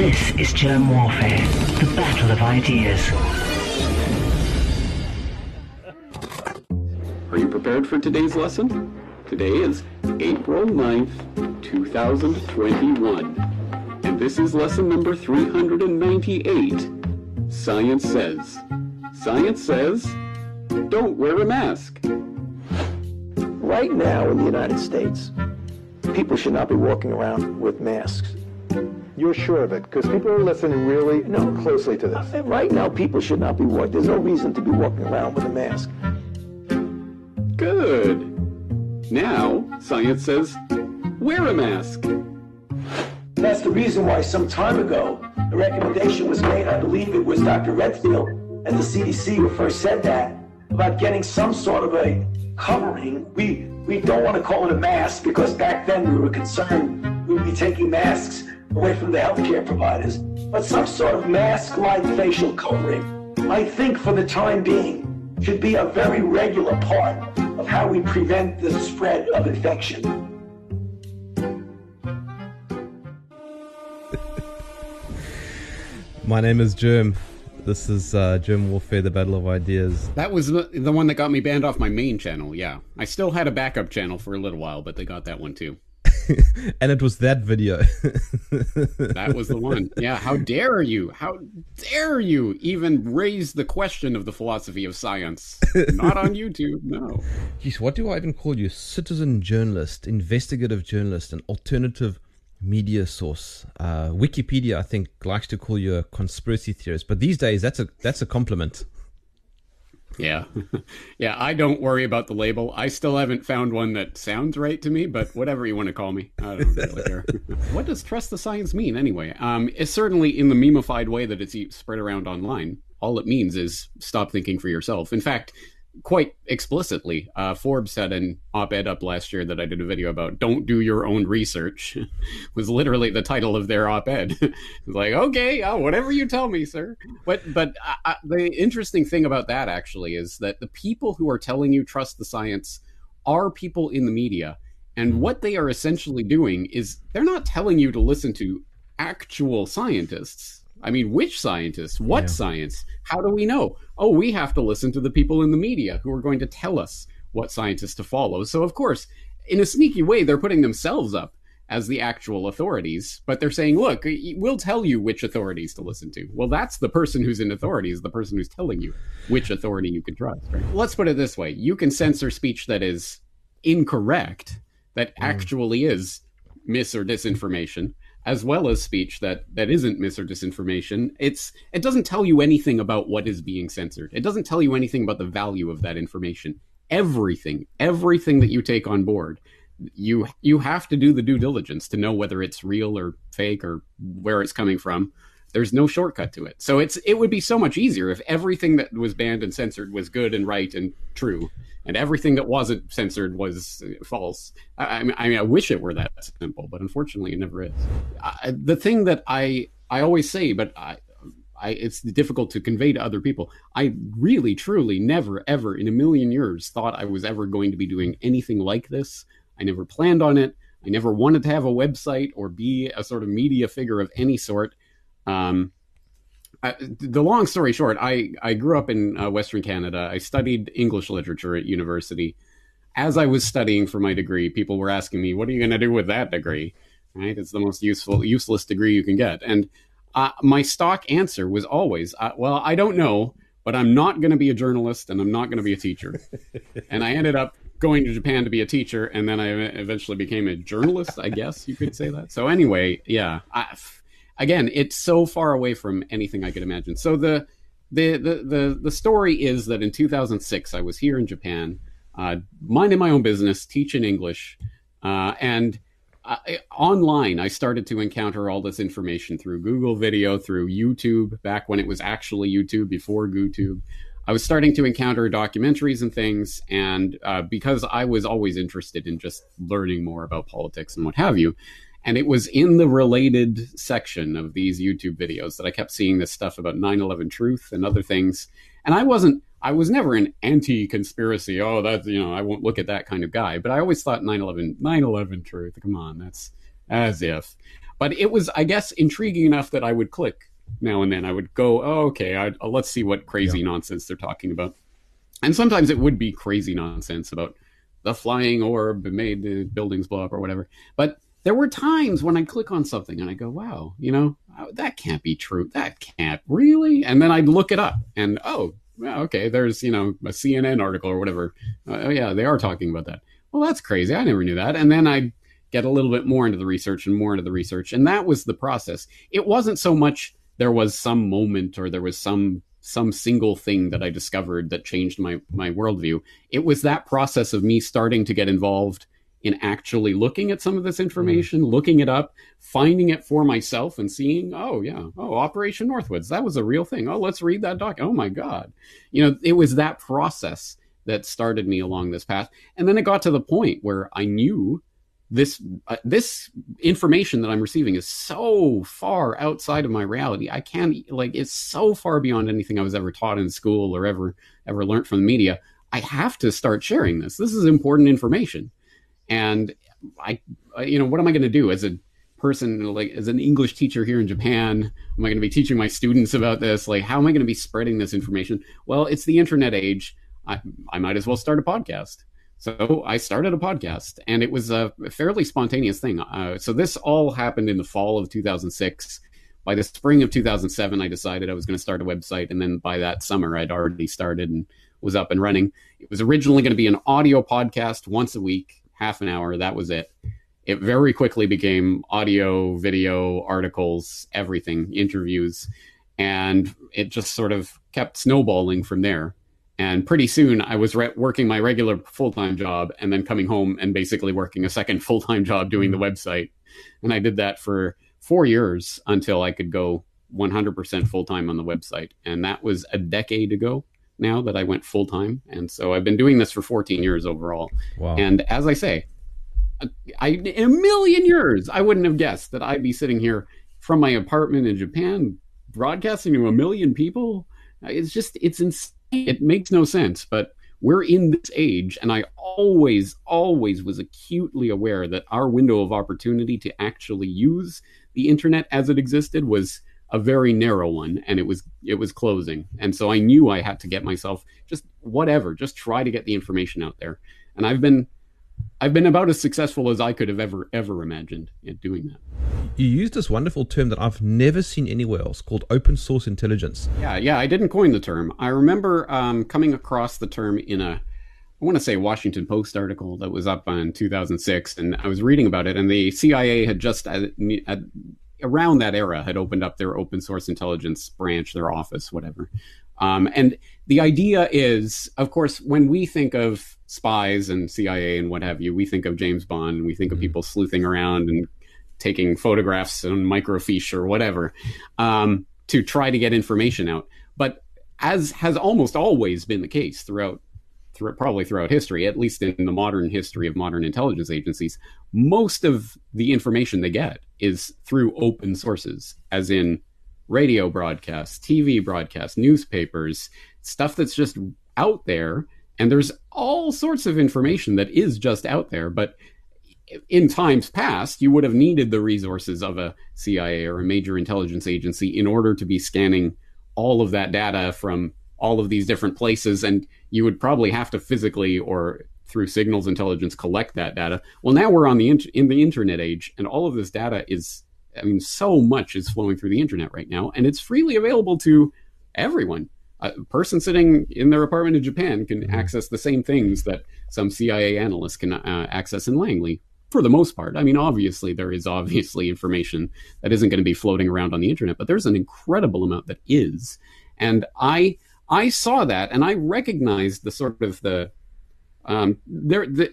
This is Germ Warfare, the battle of ideas. Are you prepared for today's lesson? Today is April 9th, 2021. And this is lesson number 398. Science says. Science says, don't wear a mask. Right now in the United States, people should not be walking around with masks. You're sure of it? Because people are listening really No. closely to this. Uh, Right now, people should not be walking. There's no reason to be walking around with a mask. Good. Now, science says, wear a mask. That's the reason why some time ago the recommendation was made. I believe it was Dr. Redfield and the CDC who first said that about getting some sort of a covering. We we don't want to call it a mask because back then we were concerned we would be taking masks away from the healthcare providers. But some sort of mask-like facial covering, I think, for the time being, should be a very regular part of how we prevent the spread of infection. My name is Germ. This is uh, Germ Warfare, the Battle of Ideas. That was the, the one that got me banned off my main channel. Yeah, I still had a backup channel for a little while, but they got that one too. and it was that video. That was the one. Yeah, how dare you? How dare you even raise the question of the philosophy of science? Not on YouTube, no. Jeez, what do I even call you? Citizen journalist, investigative journalist, an alternative media source. Uh, Wikipedia, I think, likes to call you a conspiracy theorist, but these days that's a that's a compliment. Yeah. yeah, I don't worry about the label. I still haven't found one that sounds right to me, but whatever you want to call me, I don't really care. what does trust the science mean anyway? Um, it's certainly in the memeified way that it's spread around online. All it means is stop thinking for yourself. In fact, quite explicitly, uh, Forbes had an op-ed up last year that I did a video about. Don't do your own research. was literally the title of their op-ed. like, okay, uh, whatever you tell me, sir. But but uh, uh, the interesting thing about that actually is that the people who are telling you trust the science are people in the media, and what they are essentially doing is they're not telling you to listen to actual scientists. I mean, which scientists? What Yeah. science? How do we know? Oh, we have to listen to the people in the media who are going to tell us what scientists to follow. So, of course, in a sneaky way, they're putting themselves up as the actual authorities, but they're saying, look, we'll tell you which authorities to listen to. Well, that's the person who's in authority, is the person who's telling you which authority you can trust. Right? Let's put it this way you can censor speech that is incorrect, that mm. actually is mis or disinformation as well as speech that that isn't mis or disinformation it's it doesn't tell you anything about what is being censored. It doesn't tell you anything about the value of that information. Everything everything that you take on board you you have to do the due diligence to know whether it's real or fake or where it's coming from there's no shortcut to it so it's it would be so much easier if everything that was banned and censored was good and right and true and everything that wasn't censored was uh, false. I, I, mean, I mean, I wish it were that simple, but unfortunately, it never is. I, the thing that I I always say, but I, I it's difficult to convey to other people. I really, truly, never, ever in a million years thought I was ever going to be doing anything like this. I never planned on it. I never wanted to have a website or be a sort of media figure of any sort. Um, I, the long story short, I, I grew up in uh, Western Canada. I studied English literature at university. As I was studying for my degree, people were asking me, "What are you going to do with that degree?" Right? It's the most useful, useless degree you can get. And uh, my stock answer was always, uh, "Well, I don't know, but I'm not going to be a journalist, and I'm not going to be a teacher." and I ended up going to Japan to be a teacher, and then I eventually became a journalist. I guess you could say that. So anyway, yeah. I, again, it's so far away from anything I could imagine. So the the the the, the story is that in 2006, I was here in Japan, uh, minding my own business, teaching English, uh, and I, online I started to encounter all this information through Google Video, through YouTube, back when it was actually YouTube before YouTube. I was starting to encounter documentaries and things, and uh, because I was always interested in just learning more about politics and what have you, and it was in the related section of these YouTube videos that I kept seeing this stuff about 9 11 truth and other things. And I wasn't, I was never an anti conspiracy. Oh, that's, you know, I won't look at that kind of guy. But I always thought 9 11, 9 11 truth. Come on, that's as if. but it was, I guess, intriguing enough that I would click now and then. I would go, oh, okay, I, uh, let's see what crazy nonsense they're talking about. And sometimes it would be crazy nonsense about the flying orb made the buildings blow up or whatever. But there were times when I'd click on something and I go, wow, you know, uh, that can't be true. That can't really. And then I'd look it up and, oh, okay, there's, you know, a CNN article or whatever. Uh, oh, yeah, they are talking about that. Well, that's crazy. I never knew that. And then I'd get a little bit more into the research and more into the research. And that was the process. It wasn't so much there was some moment or there was some some single thing that I discovered that changed my my worldview. It was that process of me starting to get involved in actually looking at some of this information, mm. looking it up, finding it for myself, and seeing, oh yeah, oh Operation Northwoods, that was a real thing. Oh, let's read that doc. Oh my God, you know, it was that process that started me along this path, and then it got to the point where I knew this uh, this information that I'm receiving is so far outside of my reality. I can't like it's so far beyond anything I was ever taught in school or ever ever learned from the media. I have to start sharing this. This is important information, and I, you know, what am I going to do as a person like as an English teacher here in Japan? Am I going to be teaching my students about this? Like, how am I going to be spreading this information? Well, it's the internet age. I, I might as well start a podcast so I started a podcast, and it was a fairly spontaneous thing. Uh, so this all happened in the fall of 2006. By the spring of 2007, I decided I was going to start a website, and then by that summer, I'd already started and was up and running. It was originally going to be an audio podcast once a week, half an hour. That was it. It very quickly became audio, video, articles, everything, interviews, and it just sort of kept snowballing from there. And pretty soon I was re- working my regular full time job and then coming home and basically working a second full time job doing the mm-hmm. website. And I did that for four years until I could go 100% full time on the website. And that was a decade ago now that I went full time. And so I've been doing this for 14 years overall. Wow. And as I say, I, in a million years, I wouldn't have guessed that I'd be sitting here from my apartment in Japan broadcasting to a million people. It's just, it's insane it makes no sense, but we're in this age, and I always, always was acutely aware that our window of opportunity to actually use the internet as it existed was a very narrow one and it was it was closing and so i knew i had to get myself just whatever just try to get the information out there and i've been I've been about as successful as I could have ever ever imagined at doing that. You used this wonderful term that I've never seen anywhere else called open source intelligence. Yeah, yeah, I didn't coin the term. I remember um, coming across the term in a I want to say Washington Post article that was up in 2006, and I was reading about it, and the CIA had just at, at, around that era had opened up their open source intelligence branch, their office, whatever. Um, and the idea is, of course, when we think of spies and CIA and what have you, we think of James Bond and we think of mm-hmm. people sleuthing around and taking photographs and microfiche or whatever um, to try to get information out. But as has almost always been the case throughout, throughout probably throughout history, at least in the modern history of modern intelligence agencies, most of the information they get is through open sources, as in radio broadcasts, TV broadcasts, newspapers, stuff that's just out there and there's all sorts of information that is just out there, but in times past, you would have needed the resources of a CIA or a major intelligence agency in order to be scanning all of that data from all of these different places. And you would probably have to physically or through signals intelligence collect that data. Well, now we're on the in, in the internet age, and all of this data is, I mean, so much is flowing through the internet right now, and it's freely available to everyone a person sitting in their apartment in Japan can mm-hmm. access the same things that some CIA analysts can uh, access in Langley for the most part. I mean, obviously, there is obviously information that isn't going to be floating around on the internet, but there's an incredible amount that is. And I I saw that and I recognized the sort of the um, there the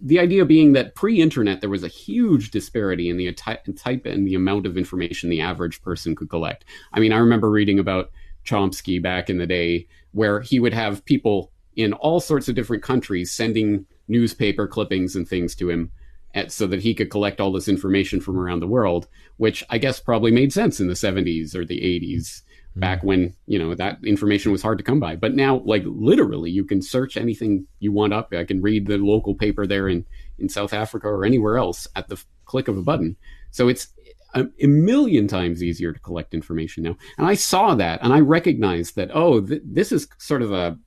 the idea being that pre-internet there was a huge disparity in the type and the amount of information the average person could collect. I mean, I remember reading about Chomsky back in the day, where he would have people in all sorts of different countries sending newspaper clippings and things to him at, so that he could collect all this information from around the world, which I guess probably made sense in the 70s or the 80s, mm. Back when, you know, that information was hard to come by. But now, like literally, you can search anything you want up. I can read the local paper there in, in South Africa or anywhere else at the click of a button. So it's a, a, million times easier to collect information now. And I saw that and I recognized that, oh, th- this is sort of a,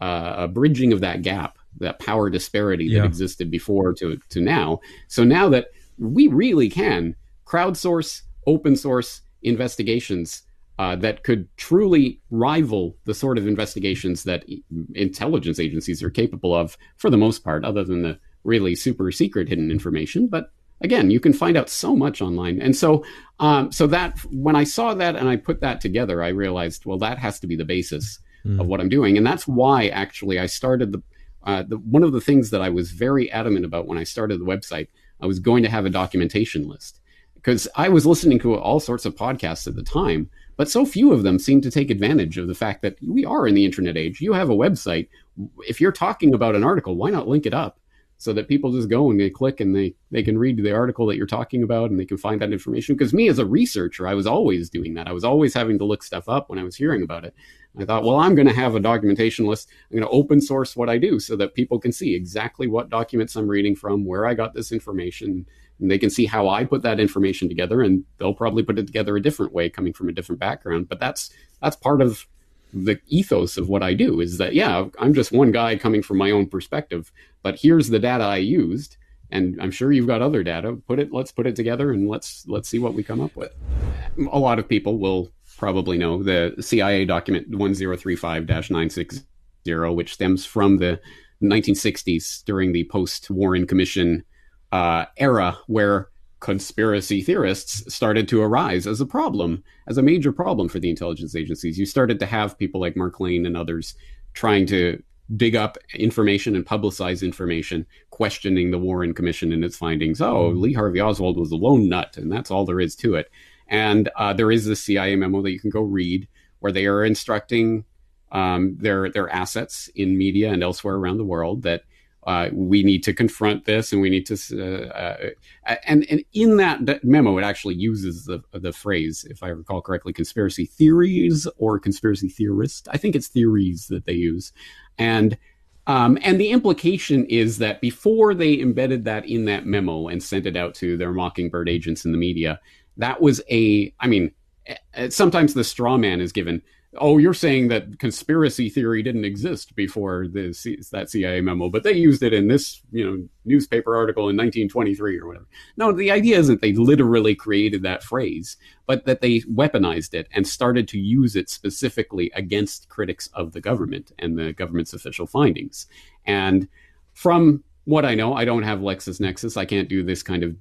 uh, a bridging of that gap, that power disparity Yeah. that existed before to, to now. So now that we really can crowdsource open source investigations uh, that could truly rival the sort of investigations that intelligence agencies are capable of for the most part, other than the really super secret hidden information. But again, you can find out so much online. And so, um, so that when I saw that and I put that together, I realized, well, that has to be the basis of what I'm doing. And that's why actually I started the, uh, the, one of the things that I was very adamant about when I started the website, I was going to have a documentation list because I was listening to all sorts of podcasts at the time, but so few of them seem to take advantage of the fact that we are in the internet age. You have a website. If you're talking about an article, why not link it up so that people just go and they click and they, they can read the article that you're talking about and they can find that information? Because me as a researcher, I was always doing that. I was always having to look stuff up when I was hearing about it. I thought, well, I'm going to have a documentation list. I'm going to open source what I do so that people can see exactly what documents I'm reading from, where I got this information, and they can see how I put that information together. And they'll probably put it together a different way, coming from a different background. But that's that's part of the ethos of what I do. Is that yeah, I'm just one guy coming from my own perspective, but here's the data I used. And I'm sure you've got other data. Put it. Let's put it together, and let's let's see what we come up with. A lot of people will probably know the CIA document 1035-960, which stems from the 1960s during the post-Warren Commission uh, era, where conspiracy theorists started to arise as a problem, as a major problem for the intelligence agencies. You started to have people like Mark Lane and others trying to dig up information and publicize information, questioning the Warren Commission and its findings. Oh, Lee Harvey Oswald was a lone nut, and that's all there is to it. And uh, there is this CIA memo that you can go read where they are instructing um, their their assets in media and elsewhere around the world that uh, we need to confront this and we need to uh, uh, and and in that, memo it actually uses the the phrase if I recall correctly conspiracy theories or conspiracy theorist I think it's theories that they use. And um, and the implication is that before they embedded that in that memo and sent it out to their mockingbird agents in the media that was a i mean sometimes the straw man is given oh you're saying that conspiracy theory didn't exist before this that cia memo but they used it in this you know newspaper article in 1923 or whatever. No the idea isn't they literally created that phrase but that they weaponized it and started to use it specifically against critics of the government and the government's official findings. And from what i know i don't have lexisnexis. I can't do this kind of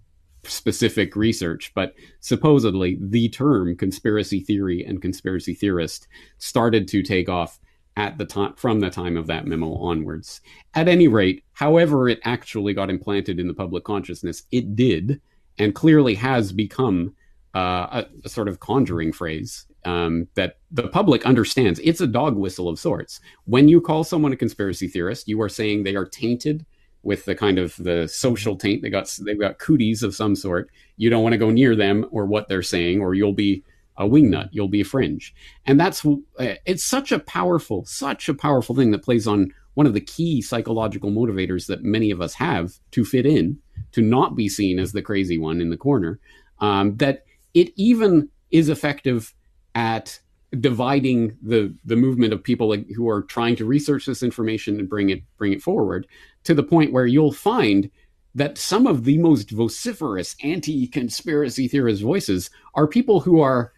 specific research, but supposedly the term conspiracy theory and conspiracy theorist started to take off at the time from the time of that memo onwards. At any rate, however it actually got implanted in the public consciousness, it did, and clearly has become uh, a, a, sort of conjuring phrase um, that the public understands. It's a dog whistle of sorts. When you call someone a conspiracy theorist, you are saying they are tainted with the kind of the social taint. They got they've got cooties of some sort. You don't want to go near them or what they're saying, or you'll be a wingnut. You'll be a fringe, and that's it's such a powerful, such a powerful thing that plays on one of the key psychological motivators that many of us have to fit in, to not be seen as the crazy one in the corner. Um, that it even is effective at dividing the the movement of people who are trying to research this information and bring it bring it forward to the point where you'll find that some of the most vociferous anti-conspiracy theorist voices are people who are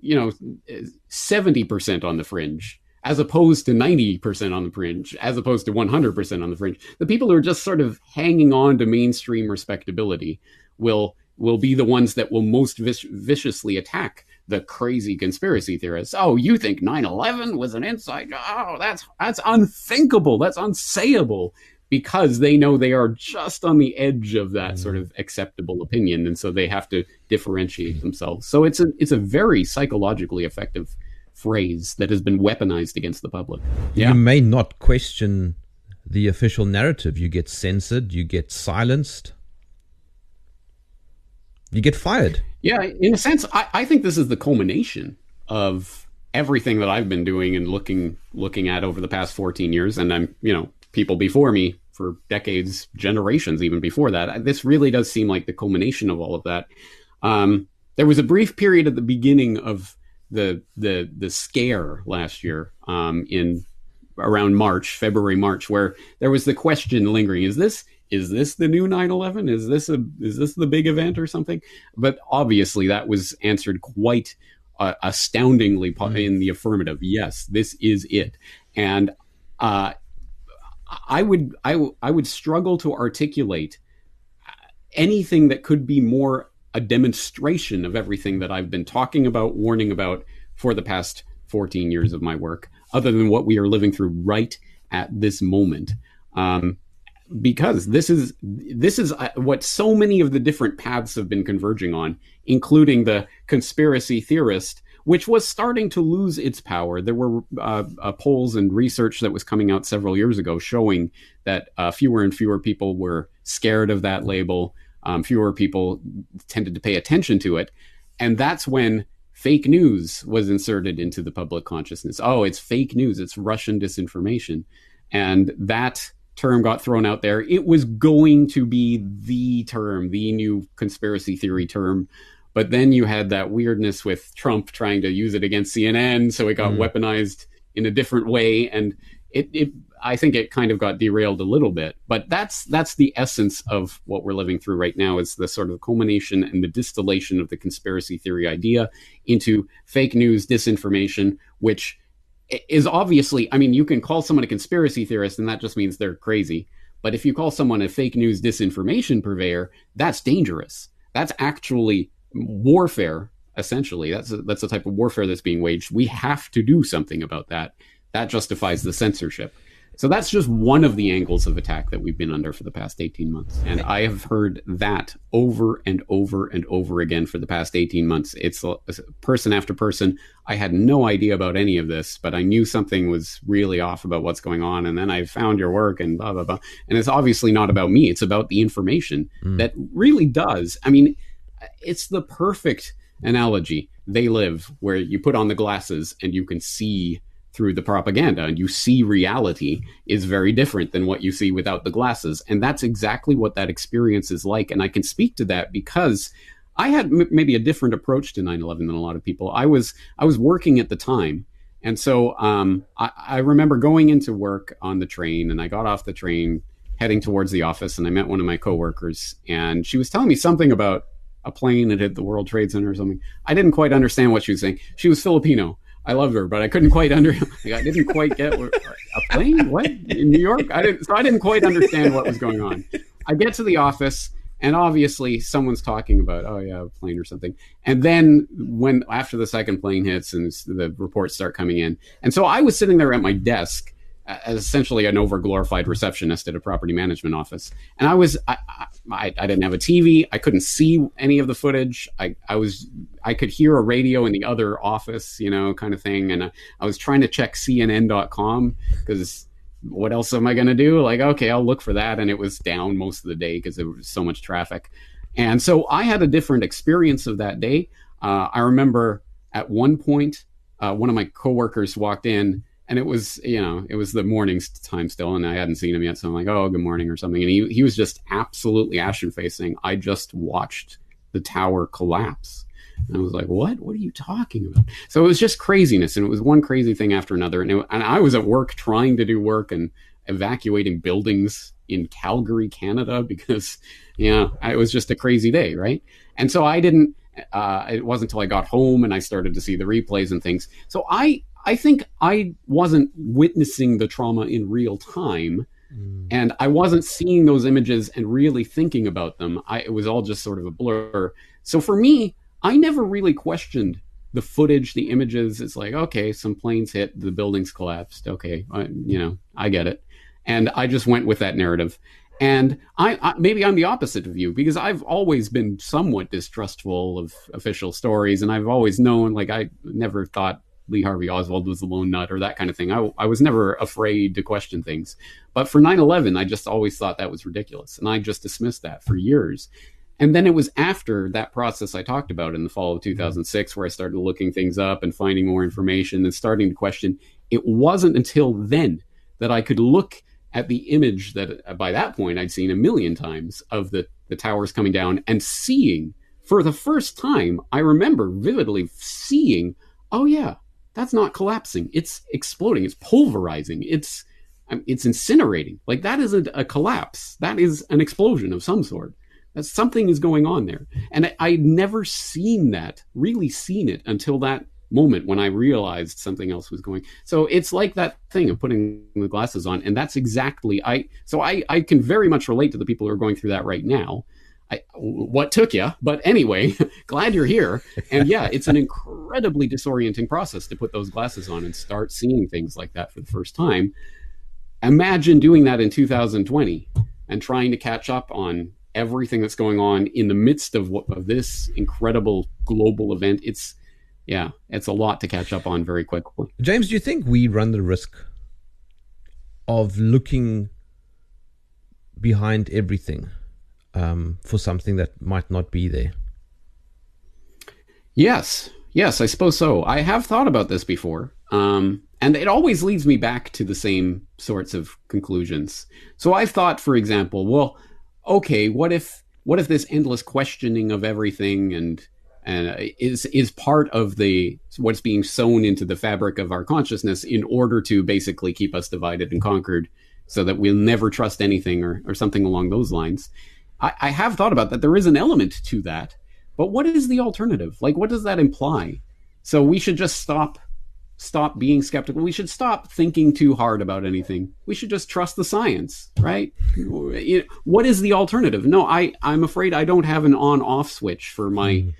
you know 70% on the fringe as opposed to 90% on the fringe as opposed to 100% on the fringe. The people who are just sort of hanging on to mainstream respectability will will be the ones that will most vic- viciously attack the crazy conspiracy theorists. Oh, you think 9/11 was an inside? Oh, that's that's unthinkable. That's unsayable because they know they are just on the edge of that sort mm-hmm. of acceptable opinion and so they have to differentiate themselves. So it's a it's a very psychologically effective phrase that has been weaponized against the public. You may not question the official narrative. You get censored, you get silenced you get fired. Yeah, in a sense, I, I think this is the culmination of everything that I've been doing and looking looking at over the past 14 years. And I'm, you know, people before me for decades, generations even before that. This really does seem like the culmination of all of that. Um, there was a brief period at the beginning of the the the scare last year um, in around March, February, March, where there was the question lingering: Is this is this the new 9/11? Is this a is this the big event or something? But obviously, that was answered quite uh, astoundingly mm. in the affirmative. Yes, this is it, and uh, I would I, I would struggle to articulate anything that could be more a demonstration of everything that I've been talking about, warning about for the past 14 years of my work, other than what we are living through right at this moment. Um, because this is this is uh, what so many of the different paths have been converging on, including the conspiracy theorist, which was starting to lose its power. There were uh, uh, polls and research that was coming out several years ago showing that uh, fewer and fewer people were scared of that label. Um, fewer people tended to pay attention to it, and that's when fake news was inserted into the public consciousness. Oh, it's fake news. It's Russian disinformation, and that term got thrown out there, it was going to be the term, the new conspiracy theory term. But then you had that weirdness with Trump trying to use it against CNN, so it got mm. weaponized in a different way, and it, it I think it kind of got derailed a little bit. But that's that's the essence of what we're living through right now is the sort of culmination and the distillation of the conspiracy theory idea into fake news, disinformation, which is obviously, I mean, you can call someone a conspiracy theorist and that just means they're crazy. But if you call someone a fake news disinformation purveyor, that's dangerous. That's actually warfare, essentially. That's a, that's the type of warfare that's being waged. We have to do something about that. That justifies the censorship. So that's just one of the angles of attack that we've been under for the past 18 months. And I have heard that over and over and over again for the past 18 months. It's person after person. I had no idea about any of this, but I knew something was really off about what's going on. And then I found your work and blah, blah, blah. And it's obviously not about me. It's about the information mm. that really does. I mean, it's the perfect analogy. They live where you put on the glasses and you can see through the propaganda. And you see reality is very different than what you see without the glasses. And that's exactly what that experience is like. And i can speak to that because i had m- maybe a different approach to 9-11 than a lot of people. I was i was working at the time. And so um, I, I remember going into work on the train and i got off the train heading towards the office and i met one of my coworkers and she was telling me something about a plane that hit the world trade center or something. I didn't quite understand what she was saying. She was filipino I loved her, but I couldn't quite under. I didn't quite get a plane. What in New York? I didn't. So I didn't quite understand what was going on. I get to the office, and obviously someone's talking about, oh yeah, a plane or something. And then when after the second plane hits and the reports start coming in, and so I was sitting there at my desk as essentially an overglorified receptionist at a property management office. And I was, I, I, I, didn't have a TV. I couldn't see any of the footage. I, I was, I could hear a radio in the other office, you know, kind of thing. And I, I was trying to check CNN.com because what else am I going to do? Like, okay, I'll look for that. And it was down most of the day because there was so much traffic. And so I had a different experience of that day. Uh, I remember at one point, uh, one of my coworkers walked in and it was you know it was the morning time still and i hadn't seen him yet so i'm like oh good morning or something. And he, he was just absolutely ashen facing i just watched the tower collapse. And i was like what? What are you talking about? So it was just craziness and it was one crazy thing after another. And, it, and i was at work trying to do work and evacuating buildings in calgary canada because you know it was just a crazy day right? And so i didn't uh, it wasn't until I got home and I started to see the replays and things. So I I think I wasn't witnessing the trauma in real time. Mm. And I wasn't seeing those images and really thinking about them. I, it was all just sort of a blur. So for me, I never really questioned the footage, the images. It's like, okay, some planes hit, the buildings collapsed. Okay, I, you know, I get it. And I just went with that narrative. And I, I, maybe I'm the opposite of you because I've always been somewhat distrustful of official stories, and I've always known, like, I never thought Lee Harvey Oswald was a lone nut or that kind of thing. I, I was never afraid to question things. But for 9 11, I just always thought that was ridiculous. And I just dismissed that for years. And then it was after that process I talked about in the fall of 2006 where I started looking things up and finding more information and starting to question. It wasn't until then that I could look at the image that uh, by that point I'd seen a million times of the, the towers coming down and seeing for the first time, I remember vividly seeing, oh yeah, that's not collapsing. It's exploding. It's pulverizing. It's um, it's incinerating. Like that isn't a collapse. That is an explosion of some sort. That something is going on there. And I, I'd never seen that, really seen it until that moment when I realized something else was going. So it's like that thing of putting the glasses on, and that's exactly I. So I I can very much relate to the people who are going through that right now. I, what took you? But anyway, glad you're here. And yeah, it's an incredibly disorienting process to put those glasses on and start seeing things like that for the first time. Imagine doing that in 2020 and trying to catch up on everything that's going on in the midst of, what, of this incredible global event. It's yeah, it's a lot to catch up on very quickly. James, do you think we run the risk of looking behind everything um, for something that might not be there? Yes, yes, I suppose so. I have thought about this before. Um, and it always leads me back to the same sorts of conclusions. So I've thought, for example, well, okay, what if what if this endless questioning of everything and and uh, is is part of the what's being sewn into the fabric of our consciousness in order to basically keep us divided and conquered, so that we'll never trust anything or or something along those lines. I, I have thought about that. There is an element to that, but what is the alternative? Like, what does that imply? So we should just stop stop being skeptical. We should stop thinking too hard about anything. We should just trust the science, right? What is the alternative? No, I I'm afraid I don't have an on off switch for my mm.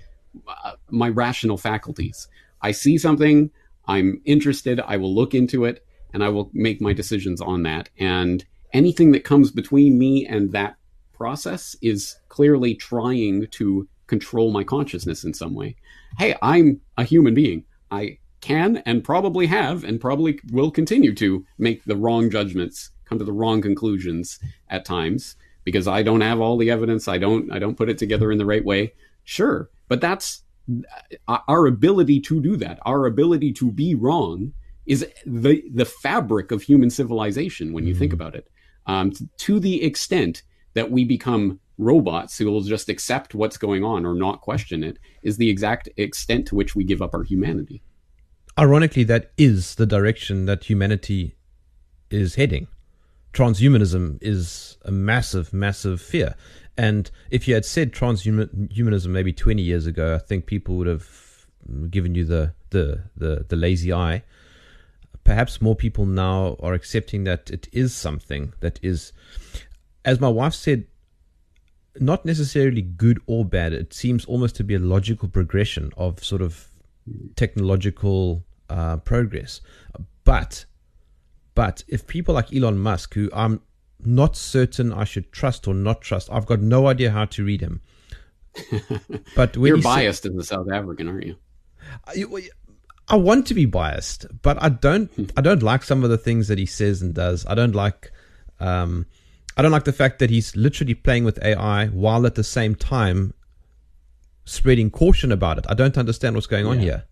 uh, my rational faculties. I see something, I'm interested, I will look into it and I will make my decisions on that. And anything that comes between me and that process is clearly trying to control my consciousness in some way. Hey, I'm a human being. I can and probably have and probably will continue to make the wrong judgments, come to the wrong conclusions at times because I don't have all the evidence. I don't I don't put it together in the right way. Sure, but that's uh, our ability to do that. Our ability to be wrong is the the fabric of human civilization when you mm-hmm. think about it. Um, to the extent that we become robots who will just accept what's going on or not question it is the exact extent to which we give up our humanity ironically, that is the direction that humanity is heading. Transhumanism is a massive, massive fear. And if you had said transhumanism maybe 20 years ago, I think people would have given you the, the, the, the lazy eye. Perhaps more people now are accepting that it is something that is, as my wife said, not necessarily good or bad. It seems almost to be a logical progression of sort of technological uh, progress. But, but if people like Elon Musk, who I'm not certain I should trust or not trust, I've got no idea how to read him. But you're biased say, as a South African, aren't you? I, I want to be biased, but I don't. I don't like some of the things that he says and does. I don't like. Um, I don't like the fact that he's literally playing with AI while at the same time spreading caution about it. I don't understand what's going on here.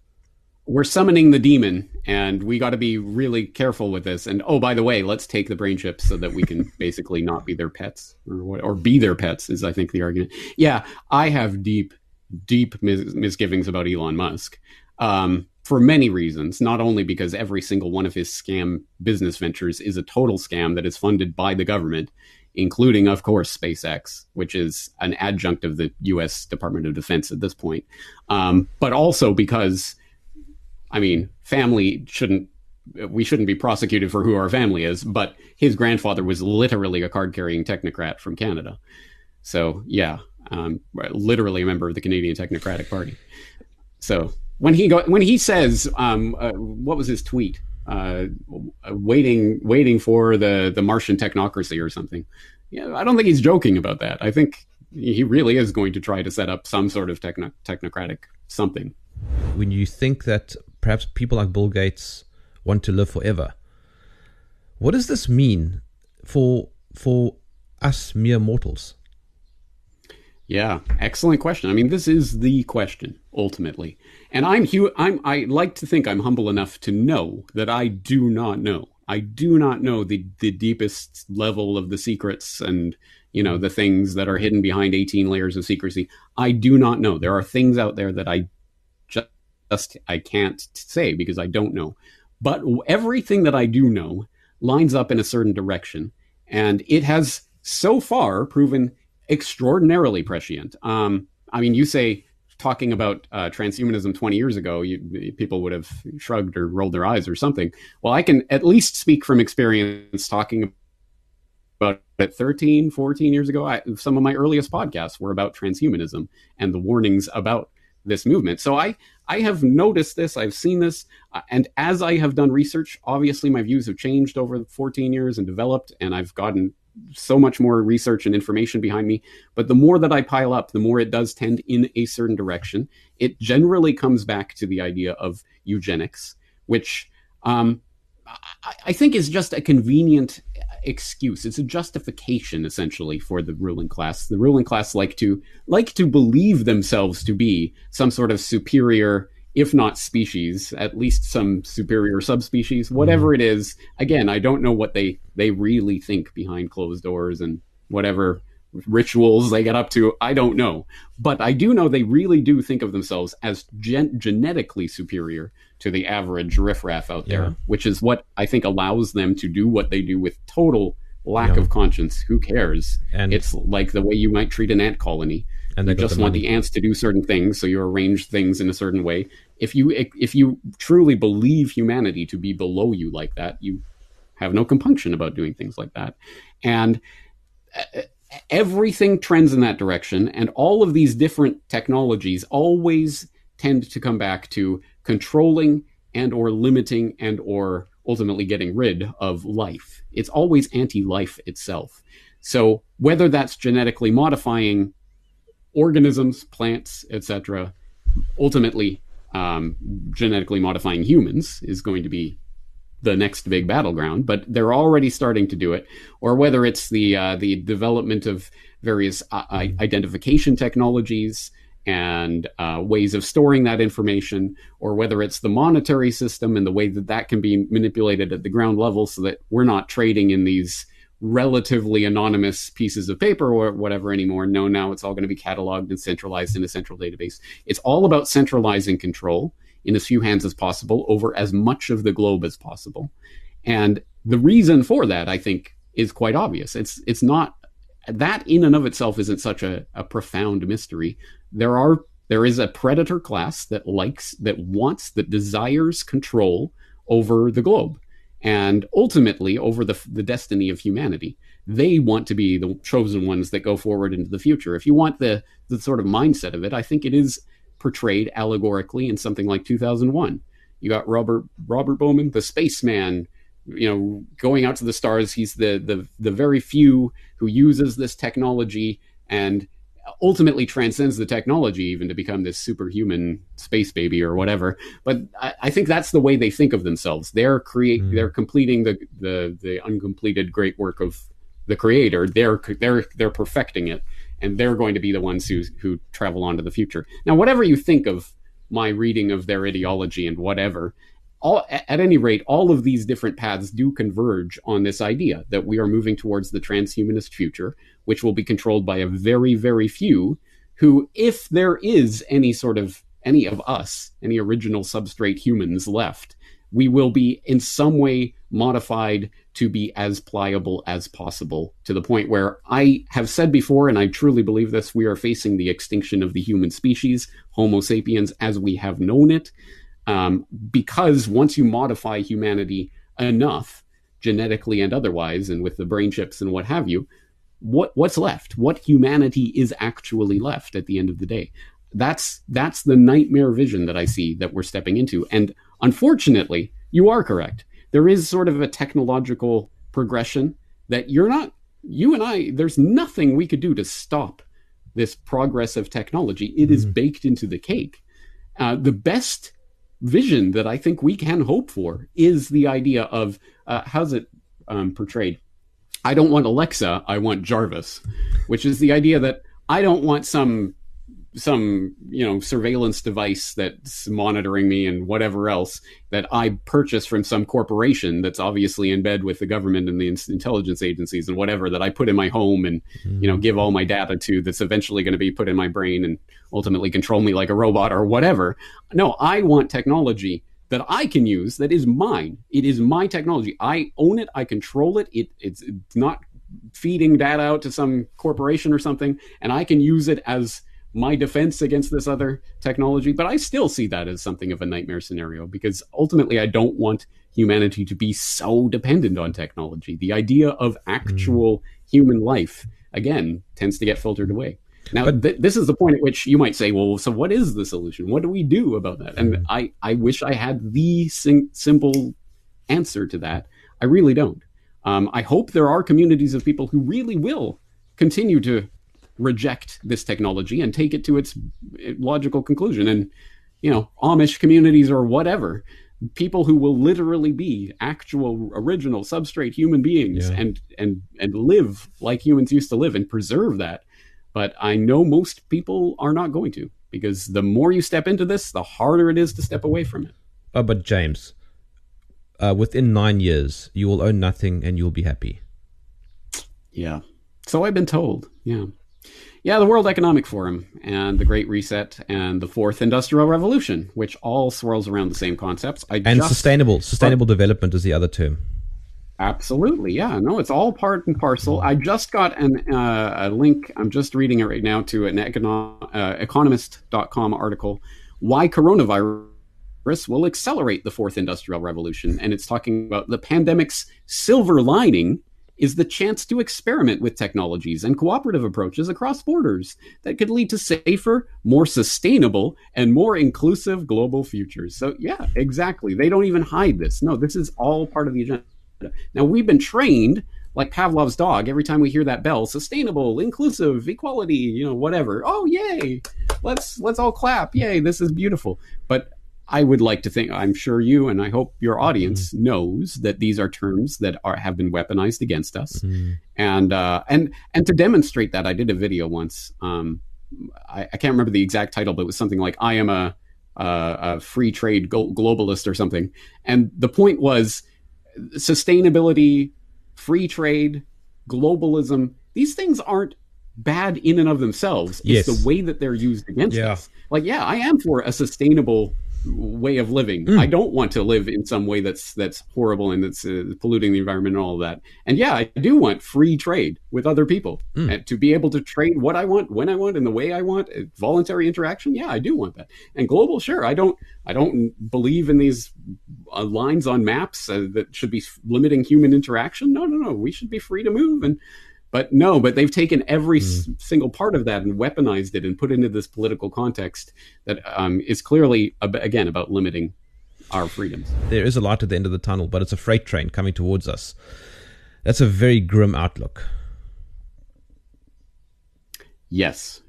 We're summoning the demon and we got to be really careful with this. And oh by the way let's take the brain chips so that we can basically not be their pets or what or be their pets is i think the argument. Yeah i have deep deep mis- misgivings about elon musk um, for many reasons. Not only because every single one of his scam business ventures is a total scam that is funded by the government including of course spacex which is an adjunct of the us department of defense at this point um, but also because I mean, family shouldn't we shouldn't be prosecuted for who our family is, but his grandfather was literally a card carrying technocrat from Canada. So yeah, um, literally a member of the Canadian Technocratic Party. So when he go, when he says, um, uh, what was his tweet? Uh, waiting, waiting for the the Martian technocracy or something. Yeah, I don't think he's joking about that. I think he really is going to try to set up some sort of techno- technocratic something. When you think that perhaps people like Bill Gates want to live forever. What does this mean for for us mere mortals? Yeah, excellent question. I mean, this is the question ultimately, and I'm I'm I like to think I'm humble enough to know that I do not know. I do not know the the deepest level of the secrets and you know the things that are hidden behind 18 layers of secrecy. I do not know. There are things out there that I just, just I can't say because I don't know. But everything that I do know lines up in a certain direction, and it has so far proven extraordinarily prescient. Um, I mean, you say talking about uh, transhumanism 20 years ago, you, people would have shrugged or rolled their eyes or something. Well, I can at least speak from experience talking about it 13, 14 years ago. I, some of my earliest podcasts were about transhumanism and the warnings about this movement. So I, I have noticed this, I've seen this, uh, and as I have done research, obviously my views have changed over 14 years and developed, and I've gotten so much more research and information behind me. But the more that I pile up, the more it does tend in a certain direction. It generally comes back to the idea of eugenics, which um, I, I think is just a convenient excuse. It's a justification essentially for the ruling class. The ruling class like to like to believe themselves to be some sort of superior if not species, at least some superior subspecies, whatever mm-hmm. it is. Again, I don't know what they they really think behind closed doors and whatever rituals they get up to. I don't know, but I do know they really do think of themselves as gen- genetically superior to the average riffraff out there, which is what I think allows them to do what they do with total lack yeah. of conscience. Who cares? And it's like the way you might treat an ant colony. And they just the want the ants to do certain things, so you arrange things in a certain way if you if you truly believe humanity to be below you like that, you have no compunction about doing things like that. And uh, everything trends in that direction and all of these different technologies always tend to come back to controlling and or limiting and or ultimately getting rid of life. It's always anti-life itself. So whether that's genetically modifying organisms, plants, etc., ultimately um, genetically modifying humans is going to be the next big battleground, but they're already starting to do it. Or whether it's the uh, the development of various uh, identification technologies and uh, ways of storing that information, or whether it's the monetary system and the way that that can be manipulated at the ground level, so that we're not trading in these relatively anonymous pieces of paper or whatever anymore. No, now it's all going to be cataloged and centralized in a central database. It's all about centralizing control in as few hands as possible over as much of the globe as possible. And the reason for that, I think, is quite obvious. It's it's not that in and of itself isn't such a, a profound mystery. There are there is a predator class that likes that wants that desires control over the globe and ultimately over the, the destiny of humanity. They want to be the chosen ones that go forward into the future. If you want the, the sort of mindset of it, I think it is portrayed allegorically in something like 2001. You got Robert Robert Bowman, the spaceman, you know, going out to the stars. He's the the the very few who uses this technology and ultimately transcends the technology even to become this superhuman space baby or whatever. But I, I think that's the way they think of themselves. They're create mm. they're completing the, the the uncompleted great work of the creator. They're they're they're perfecting it, and they're going to be the ones who who travel on to the future. Now, whatever you think of my reading of their ideology and whatever, all, at any rate, all of these different paths do converge on this idea that we are moving towards the transhumanist future, which will be controlled by a very, very few who, if there is any sort of any of us, any original substrate humans left, we will be in some way modified to be as pliable as possible to the point where I have said before, and I truly believe this, we are facing the extinction of the human species, Homo sapiens, as we have known it. Um, because once you modify humanity enough, genetically and otherwise, and with the brain chips and what have you, what what's left? What humanity is actually left at the end of the day? That's that's the nightmare vision that I see that we're stepping into. And unfortunately, you are correct. There is sort of a technological progression that you're not you and I, there's nothing we could do to stop this progress of technology. It mm-hmm. is baked into the cake. Uh, the best vision that I think we can hope for is the idea of uh, how's it um, portrayed? I don't want Alexa, I want Jarvis, which is the idea that I don't want some some you know surveillance device that's monitoring me and whatever else that I purchase from some corporation that's obviously in bed with the government and the intelligence agencies and whatever that I put in my home and mm. you know give all my data to that's eventually going to be put in my brain and ultimately control me like a robot or whatever. No, I want technology that I can use that is mine. It is my technology. I own it. I control it. it it's, it's not feeding data out to some corporation or something, and I can use it as my defense against this other technology. But I still see that as something of a nightmare scenario because ultimately I don't want humanity to be so dependent on technology. The idea of actual mm. human life, again, tends to get filtered away. Now, th- this is the point at which you might say, well, so what is the solution? What do we do about that? And mm. I, I wish I had the sim- simple answer to that. I really don't. Um, I hope there are communities of people who really will continue to reject this technology and take it to its logical conclusion. And, you know, Amish communities or whatever, people who will literally be actual, original, substrate human beings yeah. and, and, and live like humans used to live and preserve that. But I know most people are not going to because the more you step into this, the harder it is to step away from it. Oh, but James, uh, within nine years, you will own nothing and you'll be happy. Yeah. So I've been told. Yeah. Yeah, the World Economic Forum and the Great Reset and the Fourth Industrial Revolution, which all swirls around the same concepts. I and just, sustainable sustainable development is the other term. Absolutely, yeah. No, it's all part and parcel. I just got an, uh, a link. I'm just reading it right now to an econo- uh, economist.com article. Why coronavirus will accelerate the fourth industrial revolution. And it's talking about the pandemic's silver lining is the chance to experiment with technologies and cooperative approaches across borders that could lead to safer, more sustainable, and more inclusive global futures. So, yeah, exactly. They don't even hide this. No, this is all part of the agenda. Now, we've been trained like Pavlov's dog, every time we hear that bell, sustainable, inclusive, equality, you know, whatever. Oh, yay! Let's let's all clap. Yay! This is beautiful. But I would like to think, I'm sure you and I hope your audience mm-hmm. knows that these are terms that are have been weaponized against us, mm-hmm. and uh, and and to demonstrate that, I did a video once. Um, I, I, can't remember the exact title, but it was something like "I am a, a, a free trade globalist" or something, and the point was sustainability, free trade, globalism. These things aren't bad in and of themselves. It's yes. the way that they're used against yeah. us. Like, yeah, I am for a sustainable way of living. Mm. I don't want to live in some way that's that's horrible and that's uh, polluting the environment and all of that. And yeah, I do want free trade with other people mm. and to be able to trade what I want, when I want, and the way I want. Uh, voluntary interaction, yeah, I do want that. And global, sure. I don't I don't believe in these uh, lines on maps uh, that should be limiting human interaction. No, no, no. We should be free to move and but no, but they've taken every mm. s- single part of that and weaponized it and put it into this political context that um, is clearly, ab- again, about limiting our freedoms. There is a light at the end of the tunnel, but it's a freight train coming towards us. That's a very grim outlook. Yes.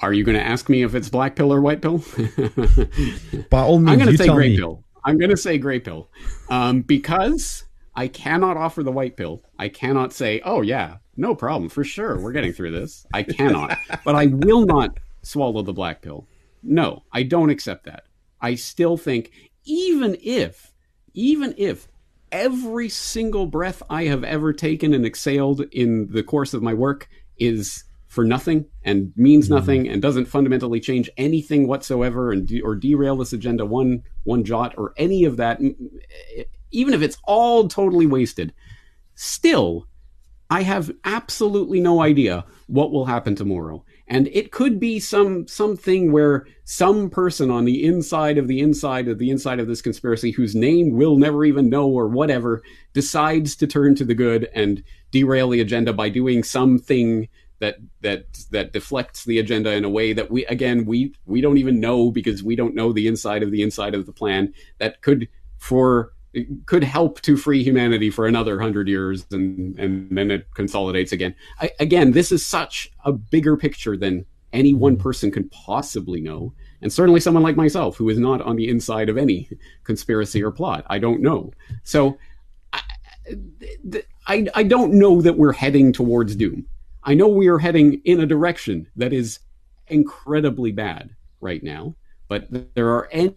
Are you going to ask me if it's black pill or white pill? By all means, I'm going to say gray me. pill. I'm going to say gray pill um, because I cannot offer the white pill. I cannot say, oh, yeah, no problem, for sure. We're getting through this. I cannot. but I will not swallow the black pill. No, I don't accept that. I still think, even if, even if every single breath I have ever taken and exhaled in the course of my work is for nothing and means mm-hmm. nothing and doesn't fundamentally change anything whatsoever and de- or derail this agenda one one jot or any of that even if it's all totally wasted still I have absolutely no idea what will happen tomorrow. And it could be some something where some person on the inside of the inside of the inside of this conspiracy whose name we'll never even know or whatever decides to turn to the good and derail the agenda by doing something that that that deflects the agenda in a way that we again we we don't even know because we don't know the inside of the inside of the plan that could for could help to free humanity for another hundred years, and and then it consolidates again. I, again, this is such a bigger picture than any one mm. person could possibly know, and certainly someone like myself who is not on the inside of any conspiracy or plot. I don't know. So, I, I, I don't know that we're heading towards doom. I know we are heading in a direction that is incredibly bad right now, but there are any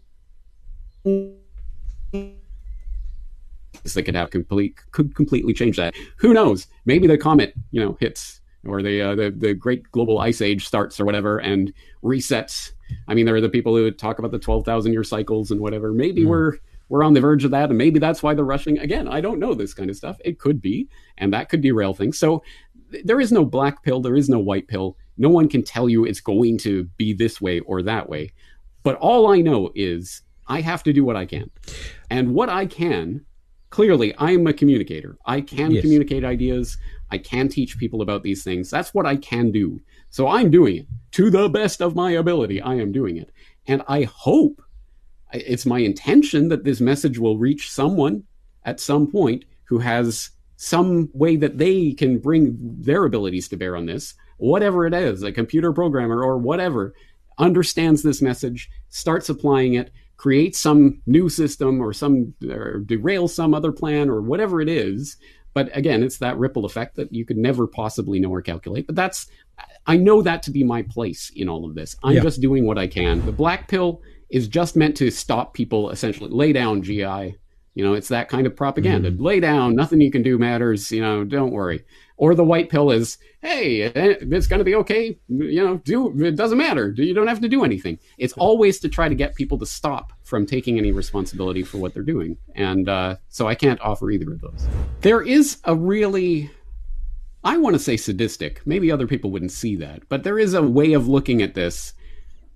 that could have complete could completely change that. Who knows? Maybe the comet, you know, hits or the uh, the the great global ice age starts or whatever and resets. I mean, there are the people who talk about the twelve thousand year cycles and whatever. Maybe mm. we're we're on the verge of that, and maybe that's why they're rushing. Again, I don't know this kind of stuff. It could be, and that could derail things. So there is no black pill. There is no white pill. No one can tell you it's going to be this way or that way. But all I know is I have to do what I can. And what I can, clearly, I am a communicator. I can yes. communicate ideas. I can teach people about these things. That's what I can do. So I'm doing it to the best of my ability. I am doing it. And I hope it's my intention that this message will reach someone at some point who has some way that they can bring their abilities to bear on this, whatever it is, a computer programmer or whatever, understands this message, starts applying it, creates some new system or some or derail some other plan or whatever it is. But again, it's that ripple effect that you could never possibly know or calculate. But that's I know that to be my place in all of this. I'm yeah. just doing what I can. The black pill is just meant to stop people essentially lay down GI you know, it's that kind of propaganda. Mm. Lay down, nothing you can do matters, you know, don't worry. Or the white pill is, hey, eh, it's going to be okay, you know, do it doesn't matter. You don't have to do anything. It's always to try to get people to stop from taking any responsibility for what they're doing. And uh, so I can't offer either of those. There is a really I want to say sadistic. Maybe other people wouldn't see that, but there is a way of looking at this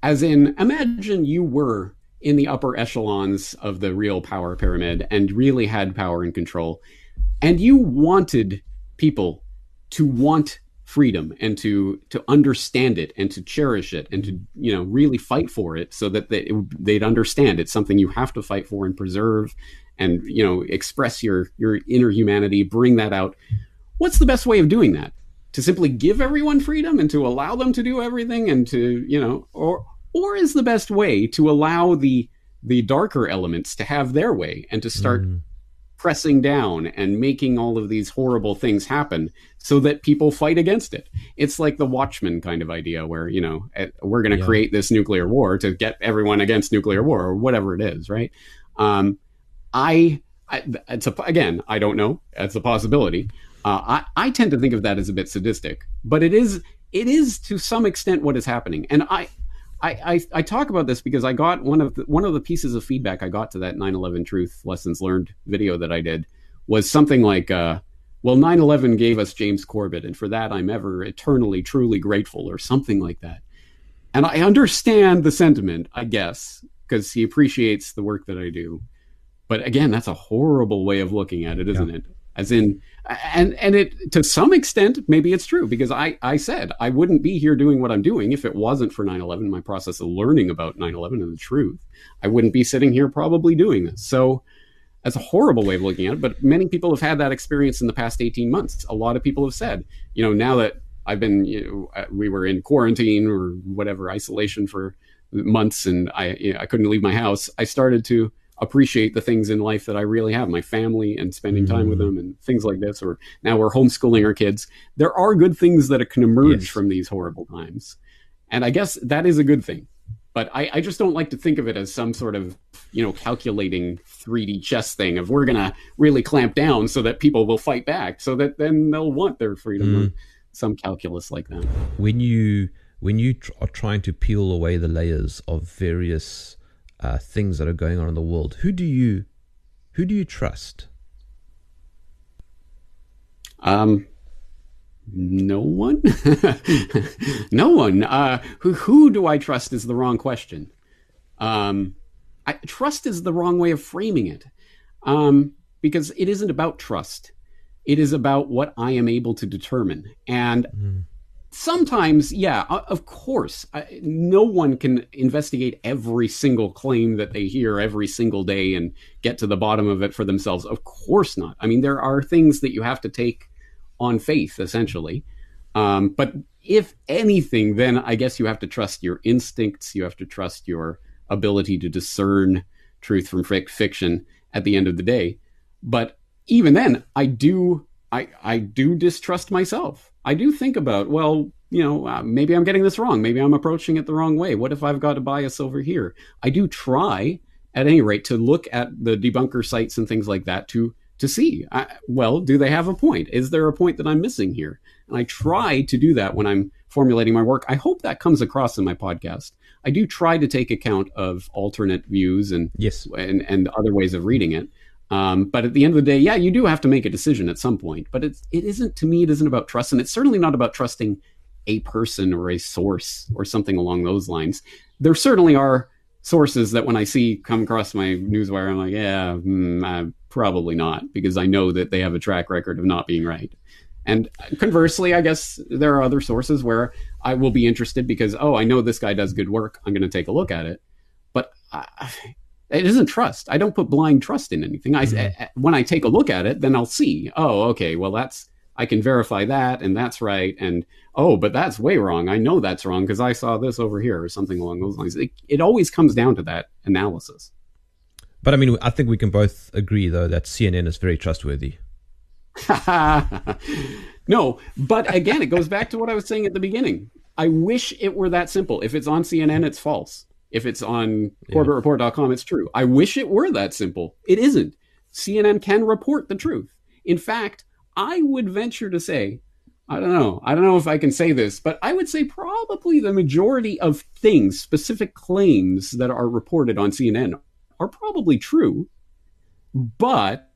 as in imagine you were in the upper echelons of the real power pyramid and really had power and control. And you wanted people to want freedom and to to understand it and to cherish it and to you know really fight for it so that they, they'd understand it's something you have to fight for and preserve and you know express your your inner humanity bring that out what's the best way of doing that to simply give everyone freedom and to allow them to do everything and to you know or or is the best way to allow the the darker elements to have their way and to start mm. Pressing down and making all of these horrible things happen so that people fight against it. It's like the Watchmen kind of idea where, you know, eh, we're going to yeah. create this nuclear war to get everyone against nuclear war or whatever it is, right? Um, I, I it's a, again, I don't know. It's a possibility. Uh, I, I tend to think of that as a bit sadistic, but it is it is to some extent what is happening. And I I, I, I, talk about this because I got one of the, one of the pieces of feedback I got to that 9/11 Truth Lessons Learned video that I did was something like, uh, "Well, 9/11 gave us James Corbett, and for that I'm ever eternally truly grateful," or something like that. And I understand the sentiment, I guess, because he appreciates the work that I do. But again, that's a horrible way of looking at it, isn't yeah. it? As in and and it to some extent maybe it's true because i i said i wouldn't be here doing what i'm doing if it wasn't for 9-11 my process of learning about 9-11 and the truth. I wouldn't be sitting here probably doing this. So that's a horrible way of looking at it but many people have had that experience in the past 18 months. A lot of people have said you know now that i've been you know, uh, we were in quarantine or whatever isolation for months and i you know, i couldn't leave my house i started to appreciate the things in life that I really have, my family and spending time mm. with them and things like this. Or now we're homeschooling our kids. There are good things that can emerge yes. from these horrible times. And I guess that is a good thing. But I, I, just don't like to think of it as some sort of, you know, calculating 3D chess thing of we're going to really clamp down so that people will fight back so that then they'll want their freedom mm. or some calculus like that. When you when you tr- are trying to peel away the layers of various uh, things that are going on in the world, who do you who do you trust? Um, no one. no one. Uh, who who do I trust is the wrong question. Um, I, trust is the wrong way of framing it, um, because it isn't about trust. It is about what I am able to determine, and mm sometimes, yeah, of course, no one can investigate every single claim that they hear every single day and get to the bottom of it for themselves. Of course not. I mean, there are things that you have to take on faith, essentially. Um, but if anything, then I guess you have to trust your instincts. You have to trust your ability to discern truth from fiction at the end of the day. But even then, I do I I do distrust myself. I do think about well, you know, uh, maybe I'm getting this wrong. Maybe I'm approaching it the wrong way. What if I've got a bias over here? I do try, at any rate, to look at the debunker sites and things like that to to see. I, well, do they have a point? Is there a point that I'm missing here? And I try to do that when I'm formulating my work. I hope that comes across in my podcast. I do try to take account of alternate views and Yes. and, and other ways of reading it. Um, but at the end of the day, yeah, you do have to make a decision at some point. But it's it isn't to me. It isn't about trust, and it's certainly not about trusting a person or a source or something along those lines. There certainly are sources that when I see come across my newswire, I'm like, yeah, mm, uh, probably not, because I know that they have a track record of not being right. And conversely, I guess there are other sources where I will be interested because, oh, I know this guy does good work. I'm going to take a look at it. But it isn't trust. I don't put blind trust in anything. I, I- when I take a look at it, then I'll see. Oh, okay. Well, that's I can verify that, and that's right. And oh, but that's way wrong. I know that's wrong because I saw this over here or something along those lines. It, it always comes down to that analysis. But I mean, I think we can both agree, though, that CNN is very trustworthy. no, but again, it goes back to what I was saying at the beginning. I wish it were that simple. If it's on CNN, it's false. If it's on CorbettReport.com, it's true. I wish it were that simple. It isn't. CNN can report the truth. In fact, I would venture to say, I don't know, I don't know if I can say this, but I would say probably the majority of things, specific claims that are reported on CNN are probably true. But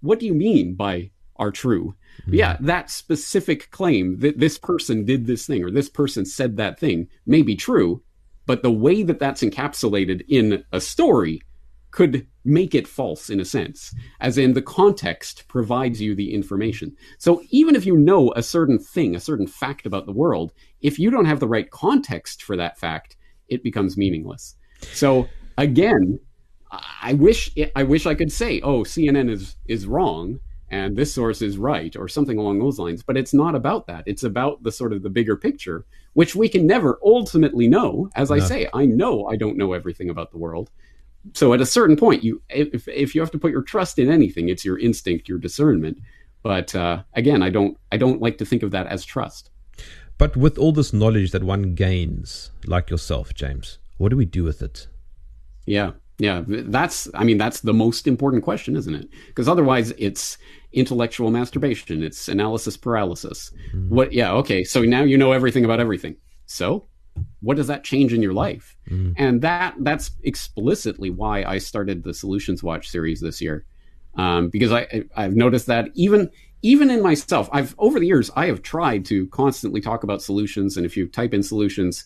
what do you mean by are true? Hmm. Yeah, that specific claim that this person did this thing or this person said that thing may be true, but the way that that's encapsulated in a story could make it false in a sense, as in the context provides you the information. So even if you know a certain thing, a certain fact about the world, if you don't have the right context for that fact, it becomes meaningless. So again, I wish I wish I could say, "Oh, CNN is is wrong and this source is right," or something along those lines. But it's not about that. It's about the sort of the bigger picture, which we can never ultimately know. As I say, I know I don't know everything about the world. So at a certain point, you if if you have to put your trust in anything, it's your instinct, your discernment. But uh, again, I don't I don't like to think of that as trust. But with all this knowledge that one gains, like yourself, James, what do we do with it? Yeah. Yeah, that's I mean that's the most important question, isn't it? Because otherwise it's intellectual masturbation, it's analysis paralysis. What yeah, okay. So now you know everything about everything. So, what does that change in your life? And that that's explicitly why I started the Solutions Watch series this year. Um, because I I've noticed that even even in myself, I've over the years I have tried to constantly talk about solutions and if you type in solutions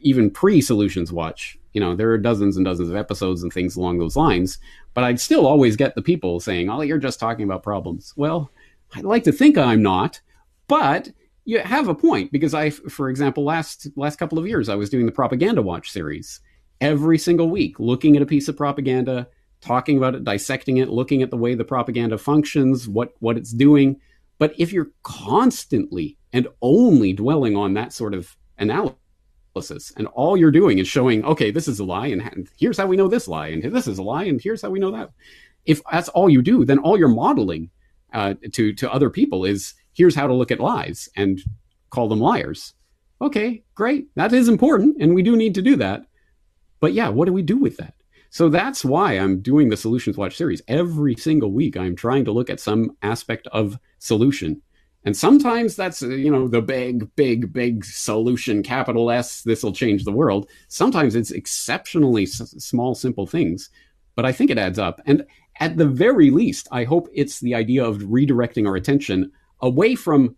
even pre solutions watch you know there are dozens and dozens of episodes and things along those lines but i'd still always get the people saying oh you're just talking about problems. Well i'd like to think i'm not but you have a point because i for example last last couple of years i was doing the propaganda watch series every single week looking at a piece of propaganda talking about it dissecting it looking at the way the propaganda functions what what it's doing. But if you're constantly and only dwelling on that sort of analysis analysis. And all you're doing is showing okay this is a lie and here's how we know this lie and this is a lie and here's how we know that. If that's all you do then all you're modeling uh, to to other people is here's how to look at lies and call them liars. Okay great. That is important and we do need to do that. But yeah what do we do with that? So that's why i'm doing the solutions watch series. Every single week i'm trying to look at some aspect of solution and sometimes that's, uh, you know, the big, big, big solution, capital S, this will change the world. Sometimes it's exceptionally s- small, simple things, but I think it adds up. And at the very least, I hope it's the idea of redirecting our attention away from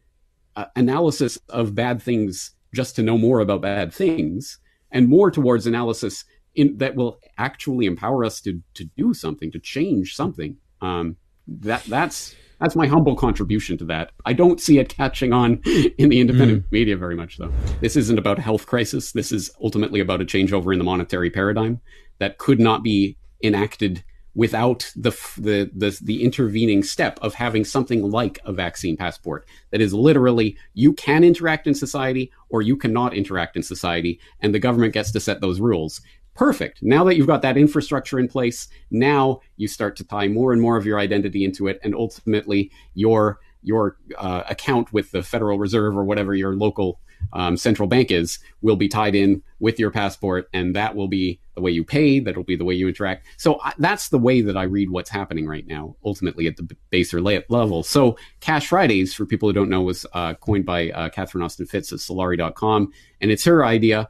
uh, analysis of bad things just to know more about bad things and more towards analysis in, that will actually empower us to, to do something, to change something. Um, that that's that's my humble contribution to that. I don't see it catching on in the independent mm. media very much, though. This isn't about a health crisis. This is ultimately about a changeover in the monetary paradigm that could not be enacted without the, the the the intervening step of having something like a vaccine passport that is literally you can interact in society or you cannot interact in society and the government gets to set those rules perfect. Now that you've got that infrastructure in place, now you start to tie more and more of your identity into it, and ultimately your your uh, account with the Federal Reserve or whatever your local um, central bank is will be tied in with your passport, and that will be the way you pay. That'll be the way you interact. So I, that's the way that I read what's happening right now, ultimately at the baser level. So Cash Fridays, for people who don't know, was uh, coined by uh, Catherine Austin Fitts at Solari.com, and it's her idea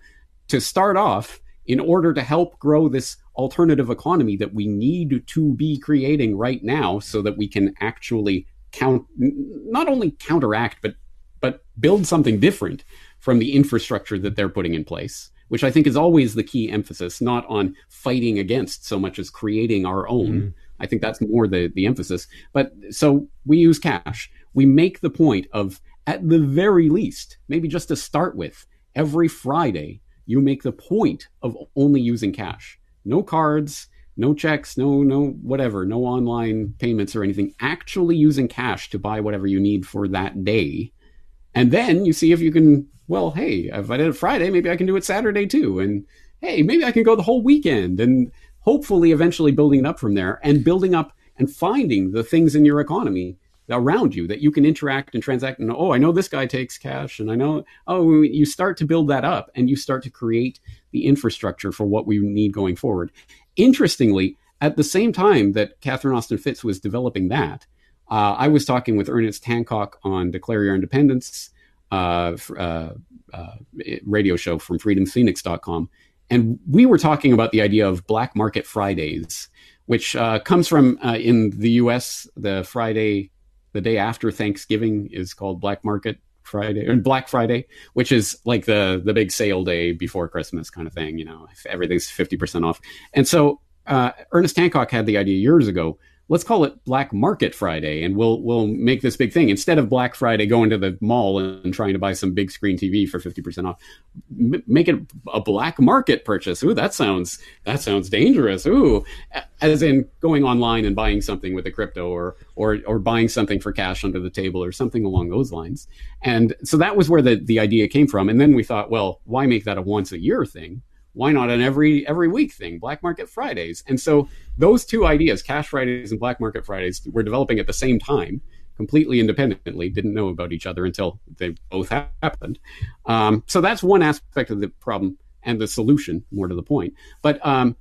to start off in order to help grow this alternative economy that we need to be creating right now so that we can actually count not only counteract but but build something different from the infrastructure that they're putting in place which i think is always the key emphasis not on fighting against so much as creating our own. Mm. i think that's more the the emphasis. But so we use cash. We make the point of at the very least maybe just to start with every friday you make the point of only using cash no cards, no checks, no no whatever, no online payments or anything. Actually using cash to buy whatever you need for that day, and then you see if you can. Well, hey, if I did it Friday, maybe I can do it Saturday too, and hey, maybe I can go the whole weekend, and hopefully, eventually building it up from there, and building up and finding the things in your economy around you that you can interact and transact and oh i know this guy takes cash and i know oh you start to build that up and you start to create the infrastructure for what we need going forward. Interestingly, at the same time that Catherine Austin Fitts was developing that, uh, I was talking with Ernest Hancock on Declare Your Independence uh, uh, uh, radio show from freedomphoenix.com. And we were talking about the idea of Black Market Fridays, which uh, comes from uh, in the US, the Friday, the day after Thanksgiving is called Black Market Friday or Black Friday, which is like the the big sale day before Christmas kind of thing. You know, everything's fifty percent off. And so uh, Ernest Hancock had the idea years ago let's call it Black Market Friday, and we'll we'll make this big thing instead of Black Friday going to the mall and trying to buy some big screen TV for fifty percent off. M- make it a black market purchase. Ooh, that sounds that sounds dangerous. Ooh, as in going online and buying something with a crypto or or or buying something for cash under the table or something along those lines. And so that was where the the idea came from. And then we thought, well, why make that a once a year thing? why not an every every week thing black market fridays and so those two ideas cash fridays and black market fridays were developing at the same time completely independently didn't know about each other until they both happened. Um, so that's one aspect of the problem and the solution more to the point. But um,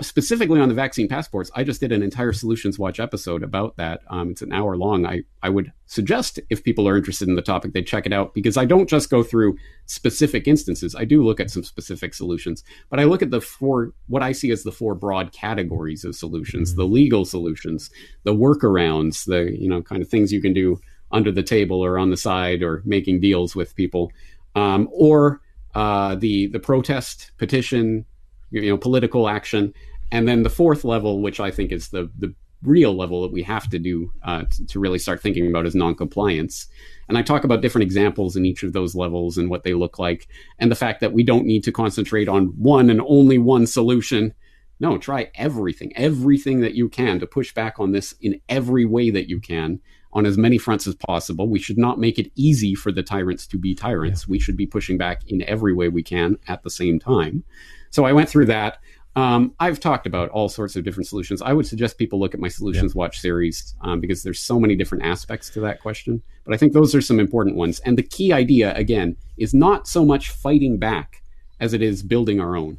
specifically on the vaccine passports, I just did an entire Solutions Watch episode about that. Um, it's an hour long. I, I would suggest if people are interested in the topic, they check it out because I don't just go through specific instances. I do look at some specific solutions, but I look at the four, what I see as the four broad categories of solutions, mm-hmm. the legal solutions, the workarounds, the, you know, kind of things you can do under the table or on the side or making deals with people, um, or uh, the, the protest petition, you know, political action and then the fourth level, which I think is the the real level that we have to do uh, to, to, really start thinking about is noncompliance. And I talk about different examples in each of those levels and what they look like, and the fact that we don't need to concentrate on one and only one solution. No, try everything, everything that you can to push back on this in every way that you can on as many fronts as possible. We should not make it easy for the tyrants to be tyrants. Yeah. We should be pushing back in every way we can at the same time. So I went through that. Um, I've talked about all sorts of different solutions. I would suggest people look at my Solutions Watch series um, because there's so many different aspects to that question. But I think those are some important ones. And the key idea, again, is not so much fighting back as it is building our own.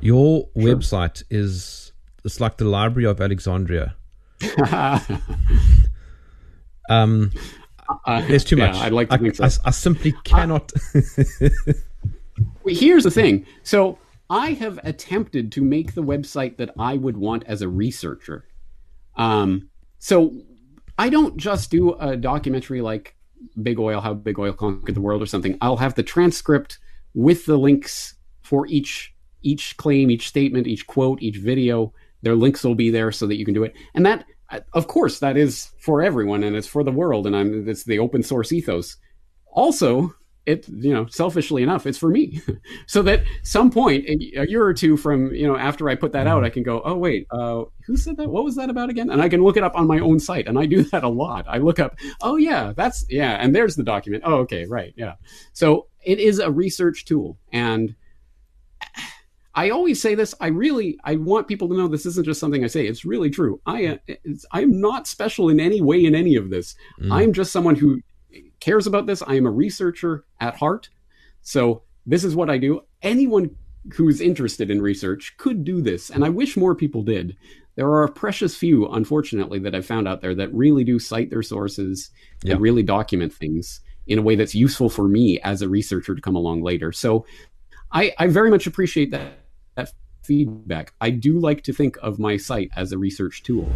Your sure. website is it's like the Library of Alexandria. um, uh, there's too much. I'd like to I, think so. I, I simply cannot. Here's the thing. So I have attempted to make the website that I would want as a researcher. Um, so I don't just do a documentary like Big Oil, How Big Oil Conquered the World or something. I'll have the transcript with the links for each each claim, each statement, each quote, each video. Their links will be there so that you can do it. And that, of course, that is for everyone and it's for the world. And I'm it's the open source ethos. Also, it you know selfishly enough it's for me so that some point a year or two from you know after i put that out mm-hmm. i can go oh wait uh, who said that what was that about again and i can look it up on my own site and i do that a lot i look up oh yeah that's yeah and there's the document oh okay right yeah so it is a research tool and I always say this. I really, I want people to know this isn't just something I say. It's really true. I, uh, it's, I am not special in any way in any of this. I'm just someone who cares about this. I am a researcher at heart. So this is what I do. Anyone who's interested in research could do this, and I wish more people did. There are a precious few, unfortunately, that I've found out there that really do cite their sources Yeah. and really document things in a way that's useful for me as a researcher to come along later. So I, I very much appreciate that, that feedback. I do like to think of my site as a research tool.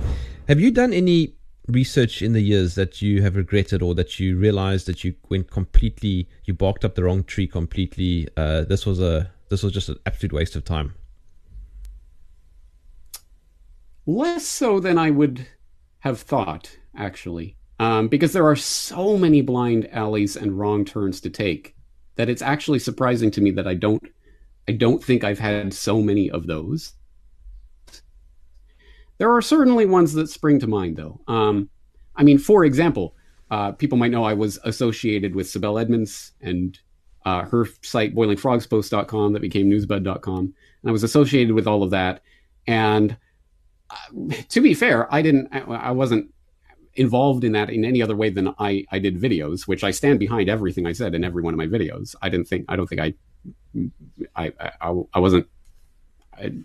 Have you done any research in the years that you have regretted or that you realized that you went completely, you barked up the wrong tree completely? Uh, this was a this was just an absolute waste of time. Less so than I would have thought, actually, um, because there are so many blind alleys and wrong turns to take that it's actually surprising to me that I don't, I don't think I've had so many of those. There are certainly ones that spring to mind, though. Um, I mean, for example, uh, people might know I was associated with Sibel Edmonds and uh, her site boilingfrogspost.com that became newsbud.com, and I was associated with all of that. And to be fair, I didn't. I I wasn't involved in that in any other way than I I did videos, which I stand behind everything I said in every one of my videos. I didn't think. I don't think I. I I, I wasn't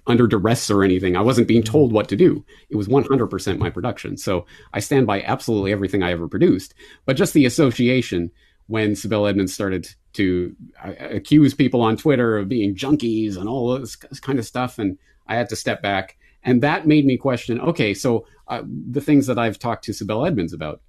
under duress or anything. I wasn't being told what to do. It was 100% my production. So I stand by absolutely everything I ever produced. But just the association when Sibel Edmonds started to uh, accuse people on Twitter of being junkies and all this kind of stuff, and I had to step back. And that made me question okay, so uh, the things that I've talked to Sibel Edmonds about,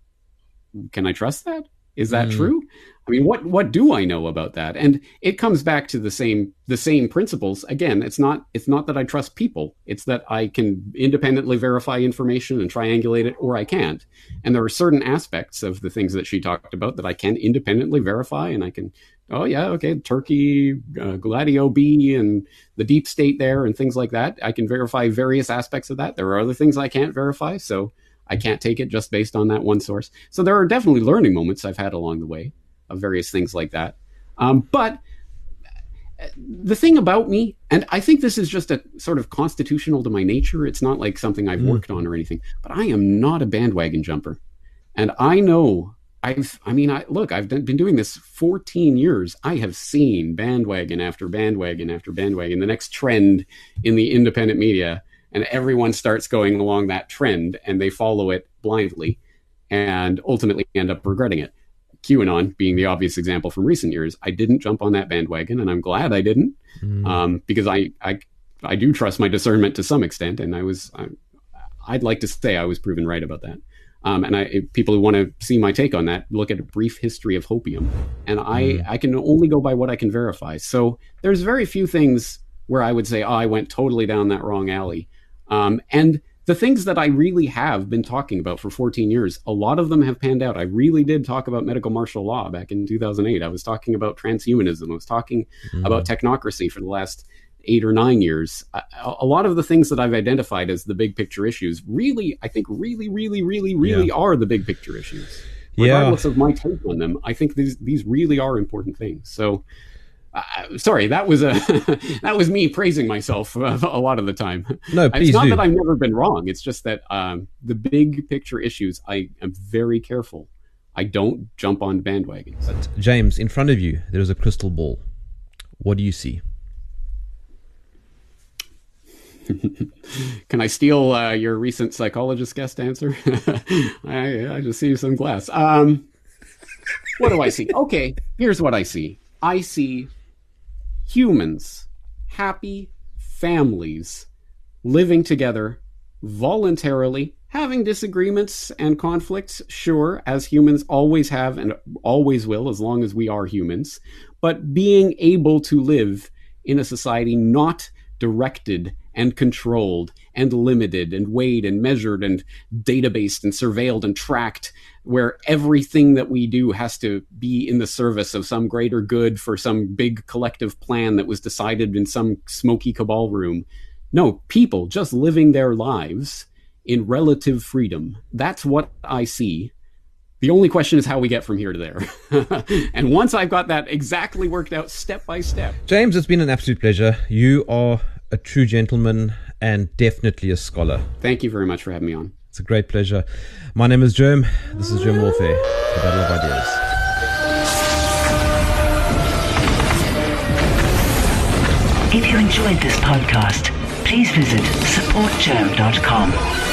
can I trust that? Is that true? I mean, what what do I know about that? And it comes back to the same the same principles. Again, it's not it's not that I trust people. It's that I can independently verify information and triangulate it, or I can't. And there are certain aspects of the things that she talked about that I can independently verify, and I can, oh yeah, okay, Turkey, uh, Gladio B, and the deep state there, and things like that. I can verify various aspects of that. There are other things I can't verify, so I can't take it just based on that one source. So there are definitely learning moments I've had along the way of various things like that. Um, but the thing about me, and I think this is just a sort of constitutional to my nature, it's not like something I've worked on or anything, but I am not a bandwagon jumper. And I know I've, I mean, I look, I've been doing this 14 years. I have seen bandwagon after bandwagon after bandwagon, the next trend in the independent media, and everyone starts going along that trend and they follow it blindly and ultimately end up regretting it. QAnon being the obvious example from recent years. I didn't jump on that bandwagon, and I'm glad I didn't, um, because I, I I do trust my discernment to some extent, and I was I, I'd like to say I was proven right about that. Um, and I, if people who want to see my take on that, look at a brief history of hopium, and I I can only go by what I can verify. So there's very few things where I would say, oh, I went totally down that wrong alley. Um, and the things that I really have been talking about for 14 years, a lot of them have panned out. I really did talk about medical martial law back in 2008. I was talking about transhumanism. I was talking about technocracy for the last eight or nine years. A, a lot of the things that I've identified as the big picture issues really, I think, really, really, really, really Yeah. are the big picture issues. Yeah. Regardless of my take on them, I think these these really are important things. So. Uh, sorry, that was a that was me praising myself uh, a lot of the time. No, please it's not do. that I've never been wrong. It's just that um, the big picture issues, I am very careful. I don't jump on bandwagons. James, in front of you, there is a crystal ball. What do you see? Can I steal uh, your recent psychologist guest answer? I, I just see some glass. Um, what do I see? Okay, here's what I see. I see humans, happy families, living together voluntarily, having disagreements and conflicts, sure, as humans always have and always will, as long as we are humans, but being able to live in a society not directed and controlled and limited and weighed and measured and databased and surveilled and tracked, where everything that we do has to be in the service of some greater good for some big collective plan that was decided in some smoky cabal room. No, people just living their lives in relative freedom. That's what I see. The only question is how we get from here to there. and once I've got that exactly worked out step by step, James, it's been an absolute pleasure. You are a true gentleman, and definitely a scholar. Thank you very much for having me on. It's a great pleasure. My name is Jerm. This is Jerm Warfare, the Battle of Ideas. If you enjoyed this podcast, please visit supportjerm.com